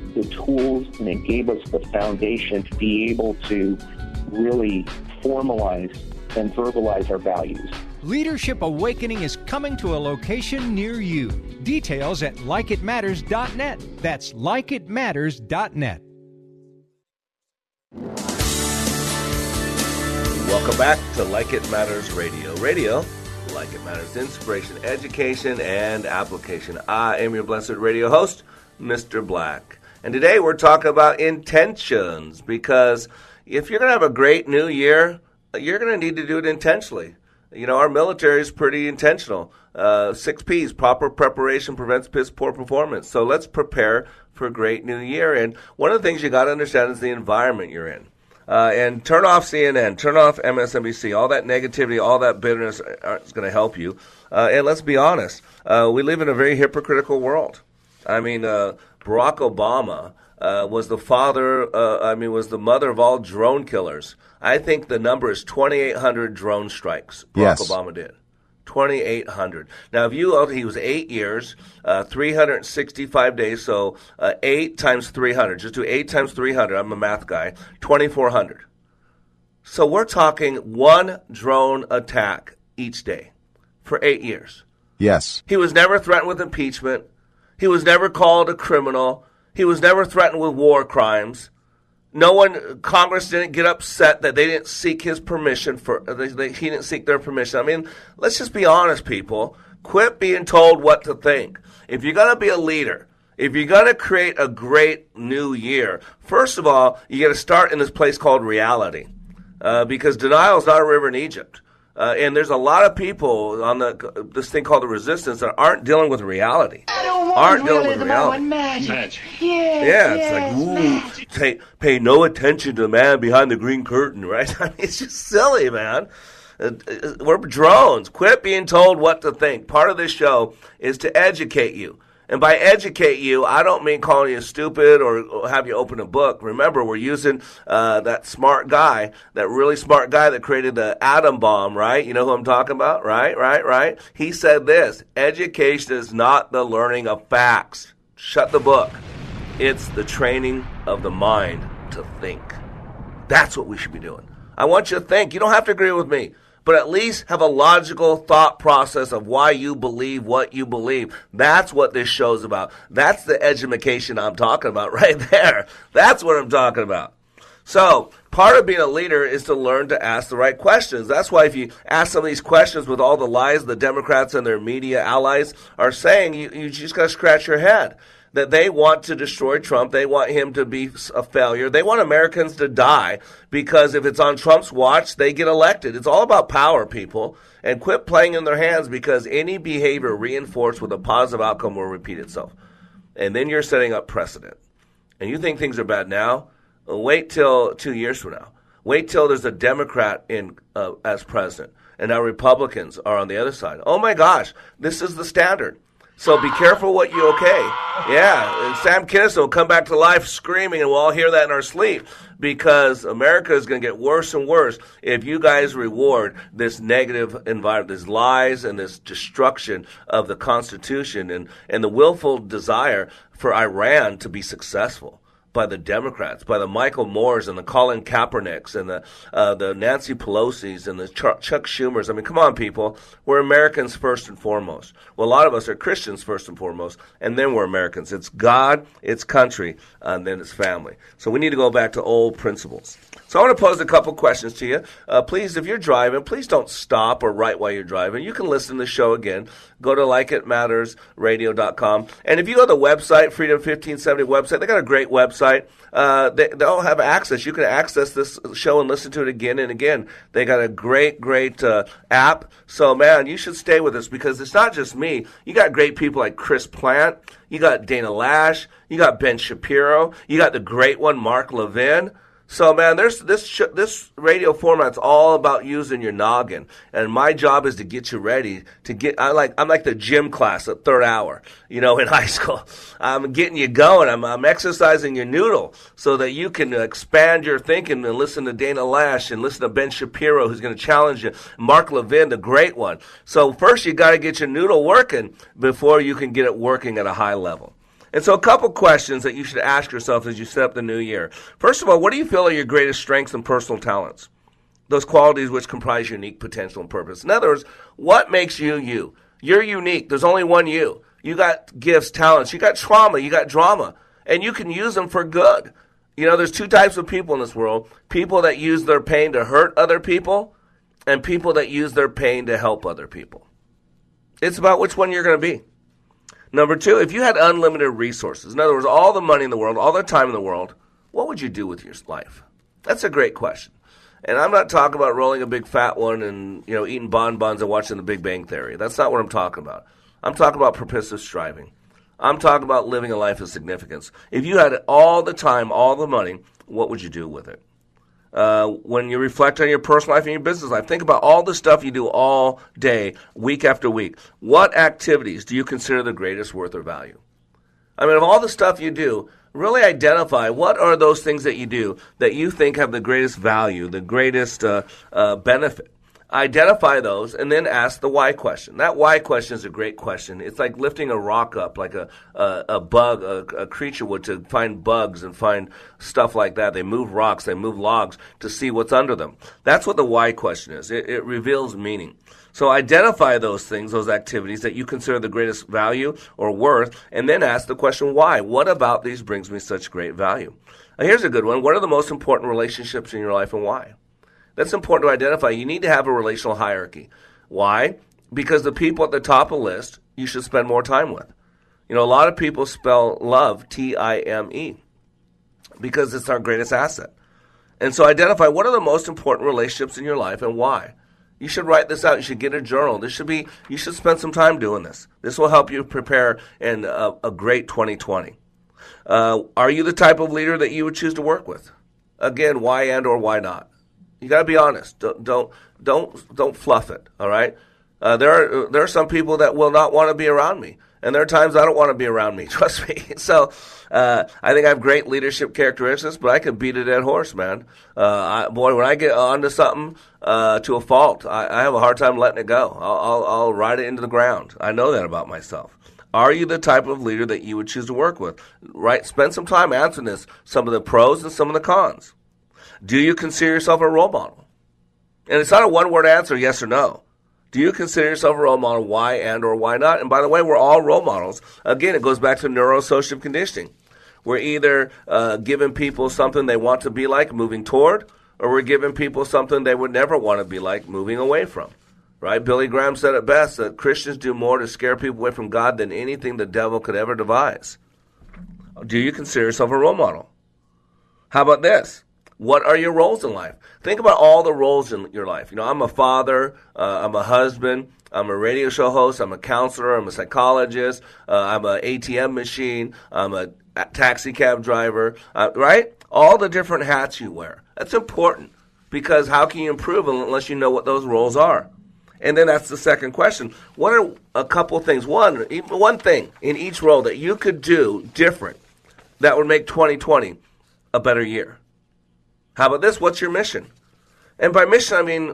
the tools and it gave us the foundation to be able to really formalize and verbalize our values. Leadership Awakening is coming to a location near you. Details at likeitmatters.net. That's likeitmatters.net. Welcome back to Like It Matters Radio. Radio, like it matters, inspiration, education, and application. I am your blessed radio host, Mr. Black. And today we're talking about intentions because if you're going to have a great new year, you're going to need to do it intentionally. You know, our military is pretty intentional. Uh, six P's, proper preparation prevents piss poor performance. So let's prepare for a great new year. And one of the things you got to understand is the environment you're in. Uh, and turn off CNN, turn off MSNBC. All that negativity, all that bitterness is going to help you. Uh, and let's be honest, uh, we live in a very hypocritical world. I mean, uh, Barack Obama uh, was the father, uh, I mean, was the mother of all drone killers. I think the number is 2,800 drone strikes Barack Yes. Obama did. 2,800. Now, if you, he was eight years, uh, 365 days, so uh, eight times 300. Just do eight times 300. I'm a math guy. 2,400. So we're talking one drone attack each day for eight years. Yes. He was never threatened with impeachment. He was never called a criminal. He was never threatened with war crimes. No one, Congress didn't get upset that they didn't seek his permission for, they, he didn't seek their permission. I mean, let's just be honest, people. Quit being told what to think. If you're going to be a leader, if you're going to create a great new year, first of all, you got to start in this place called reality. Uh, because denial is not a river in Egypt. Uh, and there's a lot of people on the this thing called the resistance that aren't dealing with reality. aren't dealing with reality. magic. magic. Yeah, Yeah, it's like ooh, pay, pay no attention to the man behind the green curtain, right? I mean, it's just silly, man. Uh, uh, We're drones. Quit being told what to think. Part of this show is to educate you. And by educate you, I don't mean calling you stupid or, have you open a book. Remember, we're using uh, that smart guy, that really smart guy that created the atom bomb, right? You know who I'm talking about, right? Right? Right? He said this education is not the learning of facts. Shut the book. It's the training of the mind to think. That's what we should be doing. I want you to think. You don't have to agree with me, but at least have a logical thought process of why you believe what you believe. That's what this show's about. That's the education I'm talking about right there. That's what I'm talking about. So, part of being a leader is to learn to ask the right questions. That's why if you ask some of these questions with all the lies the Democrats and their media allies are saying, you, you just got to scratch your head that they want to destroy Trump. They want him to be a failure. They want Americans to die because if it's on Trump's watch, they get elected. It's all about power, people. And quit playing in their hands because any behavior reinforced with a positive outcome will repeat itself. And then you're setting up precedent. And you think things are bad now? Wait till two years from now. Wait till there's a Democrat in uh, as president, and now Republicans are on the other side. Oh my gosh, this is the standard. So be careful what you okay. Yeah, and Sam Kinison will come back to life screaming, and we'll all hear that in our sleep because America is going to get worse and worse if you guys reward this negative environment, this lies and this destruction of the Constitution and, and the willful desire for Iran to be successful by the Democrats, by the Michael Moores and the Colin Kaepernicks and the uh, the Nancy Pelosi's and the Chuck, Chuck Schumers. I mean, come on, people. We're Americans first and foremost. Well, a lot of us are Christians first and foremost, and then we're Americans. It's God, it's country, and then it's family. So we need to go back to old principles. So I want to pose a couple questions to you. Uh, please, if you're driving, please don't stop or write while you're driving. You can listen to the show again. Go to likeitmattersradio.com. And if you go to the website, Freedom 1570 website, they got a great website. Uh, they, they'll have access. You can access this show and listen to it again and again. They got a great, great uh, app. So, man, you should stay with us because it's not just me. You got great people like Chris Plante. You got Dana Loesch. You got Ben Shapiro. You got the great one, Mark Levin. So man, there's this sh- this radio format's all about using your noggin, and my job is to get you ready to get. I like I'm like the gym class at third hour, you know, in high school. I'm getting you going. I'm, I'm exercising your noodle so that you can expand your thinking and listen to Dana Loesch and listen to Ben Shapiro, who's going to challenge you. Mark Levin, the great one. So first, you got to get your noodle working before you can get it working at a high level. And so, a couple questions that you should ask yourself as you set up the new year. First of all, what do you feel are your greatest strengths and personal talents? Those qualities which comprise unique potential and purpose. In other words, what makes you you? You're unique. There's only one you. You got gifts, talents, you got trauma, you got drama, and you can use them for good. You know, there's two types of people in this world people that use their pain to hurt other people, and people that use their pain to help other people. It's about which one you're going to be. Number two, if you had unlimited resources, in other words, all the money in the world, all the time in the world, what would you do with your life? That's a great question. And I'm not talking about rolling a big fat one and you know eating bonbons and watching The Big Bang Theory. That's not what I'm talking about. I'm talking about purposive striving. I'm talking about living a life of significance. If you had all the time, all the money, what would you do with it? Uh, when you reflect on your personal life and your business life, think about all the stuff you do all day, week after week. What activities do you consider the greatest worth or value? I mean, of all the stuff you do, really identify what are those things that you do that you think have the greatest value, the greatest uh, uh, benefit. Identify those and then ask the why question. That why question is a great question. It's like lifting a rock up, like a, a, a bug, a, a creature would to find bugs and find stuff like that. They move rocks, they move logs to see what's under them. That's what the why question is. It, it reveals meaning. So identify those things, those activities that you consider the greatest value or worth, and then ask the question why. What about these brings me such great value? Now, here's a good one. What are the most important relationships in your life and why? That's important to identify. You need to have a relational hierarchy. Why? Because the people at the top of the list you should spend more time with. You know, a lot of people spell love T I M E because it's our greatest asset. And so identify what are the most important relationships in your life and why. You should write this out. You should get a journal. This should be, you should spend some time doing this. This will help you prepare in a, a great 2020. Uh, are you the type of leader that you would choose to work with? Again, why and or why not? You got to be honest. Don't don't don't don't fluff it. All right. Uh, there are there are some people that will not want to be around me, and there are times I don't want to be around me. Trust me. so uh, I think I have great leadership characteristics, but I can beat a dead horse, man. Uh, I, boy, when I get onto something uh, to a fault, I, I, have a hard time letting it go. I'll, I'll, I'll ride it into the ground. I know that about myself. Are you the type of leader that you would choose to work with? Right. Spend some time answering this. Some of the pros and some of the cons. Do you consider yourself a role model? And it's not a one word answer, yes or no. Do you consider yourself a role model? Why and or why not? And by the way, we're all role models. Again, it goes back to neurosocial conditioning. We're either uh, giving people something they want to be like, moving toward, or we're giving people something they would never want to be like, moving away from. Right? Billy Graham said it best that Christians do more to scare people away from God than anything the devil could ever devise. Do you consider yourself a role model? How about this? What are your roles in life? Think about all the roles in your life. You know, I'm a father, uh, I'm a husband, I'm a radio show host, I'm a counselor, I'm a psychologist, uh, I'm an ATM machine, I'm a taxi cab driver, uh, right? All the different hats you wear. That's important because how can you improve unless you know what those roles are? And then that's the second question. What are a couple things? One, one thing in each role that you could do different that would make 2020 a better year. How about this? What's your mission? And by mission, I mean,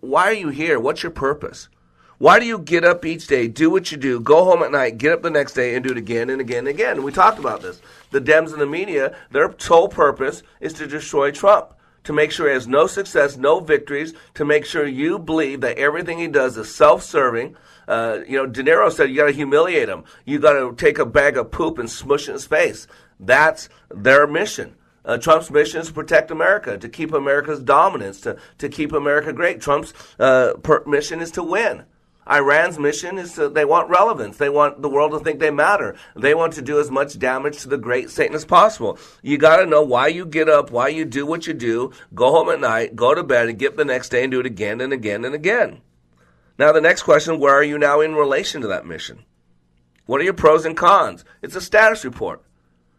why are you here? What's your purpose? Why do you get up each day, do what you do, go home at night, get up the next day, and do it again and again and again? We talked about this. The Dems and the media, their sole purpose is to destroy Trump, to make sure he has no success, no victories, to make sure you believe that everything he does is self serving. Uh, you know, De Niro said you got to humiliate him. You got to take a bag of poop and smush in his face. That's their mission. Uh, Trump's mission is to protect America, to keep America's dominance, to, to keep America great. Trump's uh, per- mission is to win. Iran's mission is to, they want relevance. They want the world to think they matter. They want to do as much damage to the great Satan as possible. You got to know why you get up, why you do what you do, go home at night, go to bed, and get the next day and do it again and again and again. Now, the next question where are you now in relation to that mission? What are your pros and cons? It's a status report.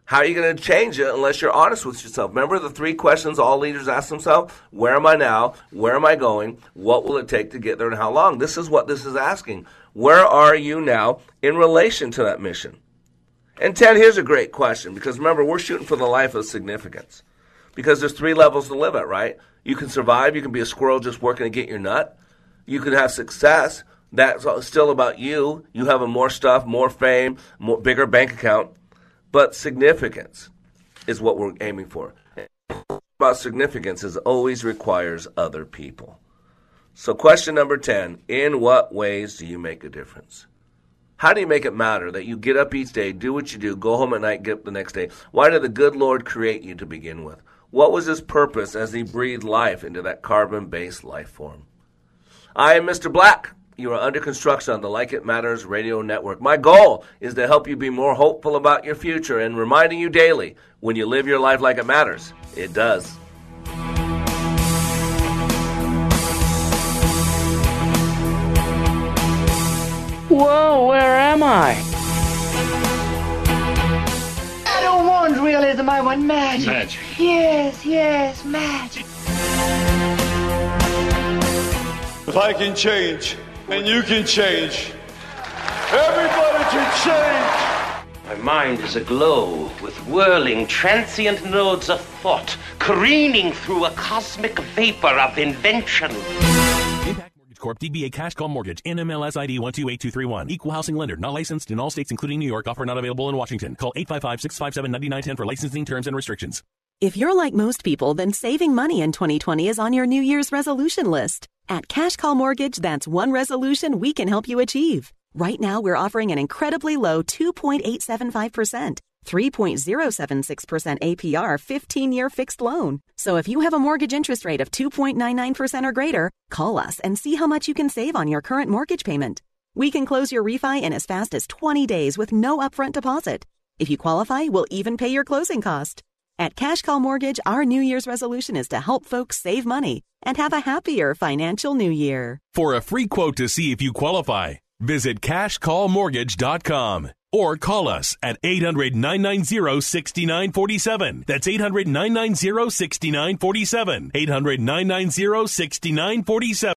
How are you going to change it unless you're honest with yourself? Remember the three questions all leaders ask themselves? Where am I now? Where am I going? What will it take to get there and how long? This is what this is asking. Where are you now in relation to that mission? And Ted, here's a great question because remember, we're shooting for the life of significance. Because there's three levels to live at, right? You can survive, you can be a squirrel just working to get your nut. You can have success. That's still about you. You have more stuff, more fame, more bigger bank account but significance is what we're aiming for. About significance is always requires other people. So, question number 10 In what ways do you make a difference? How do you make it matter that you get up each day, do what you do, go home at night, get up the next day? Why did the good Lord create you to begin with? What was his purpose as he breathed life into that carbon based life form? I am Mr. Black. You are under construction on the Like It Matters radio network. My goal is to help you be more hopeful about your future and reminding you daily when you live your life like it matters, it does. Whoa, where am I? I don't want realism, I want magic. Magic. Yes, yes, magic. If I can change, and you can change. Everybody can change. My mind is aglow with whirling, transient nodes of thought, careening through a cosmic vapor of invention. Impact Mortgage Corp. DBA Cash Call Mortgage. NMLS ID 128231. Equal housing lender. Not licensed in all states, including New York. Offer not available in Washington. Call 855-657-9910 for licensing terms and restrictions. If you're like most people, then saving money in 2020 is on your New Year's resolution list. At Cash Call Mortgage, that's one resolution we can help you achieve. Right now, we're offering an incredibly low 2.875%, 3.076% APR 15 year fixed loan. So if you have a mortgage interest rate of 2.99% or greater, call us and see how much you can save on your current mortgage payment. We can close your refi in as fast as 20 days with no upfront deposit. If you qualify, we'll even pay your closing cost. At Cash Call Mortgage, our New Year's resolution is to help folks save money and have a happier financial new year. For a free quote to see if you qualify, visit cashcallmortgage.com or call us at 800 990 6947. That's 800 990 6947. 800 990 6947.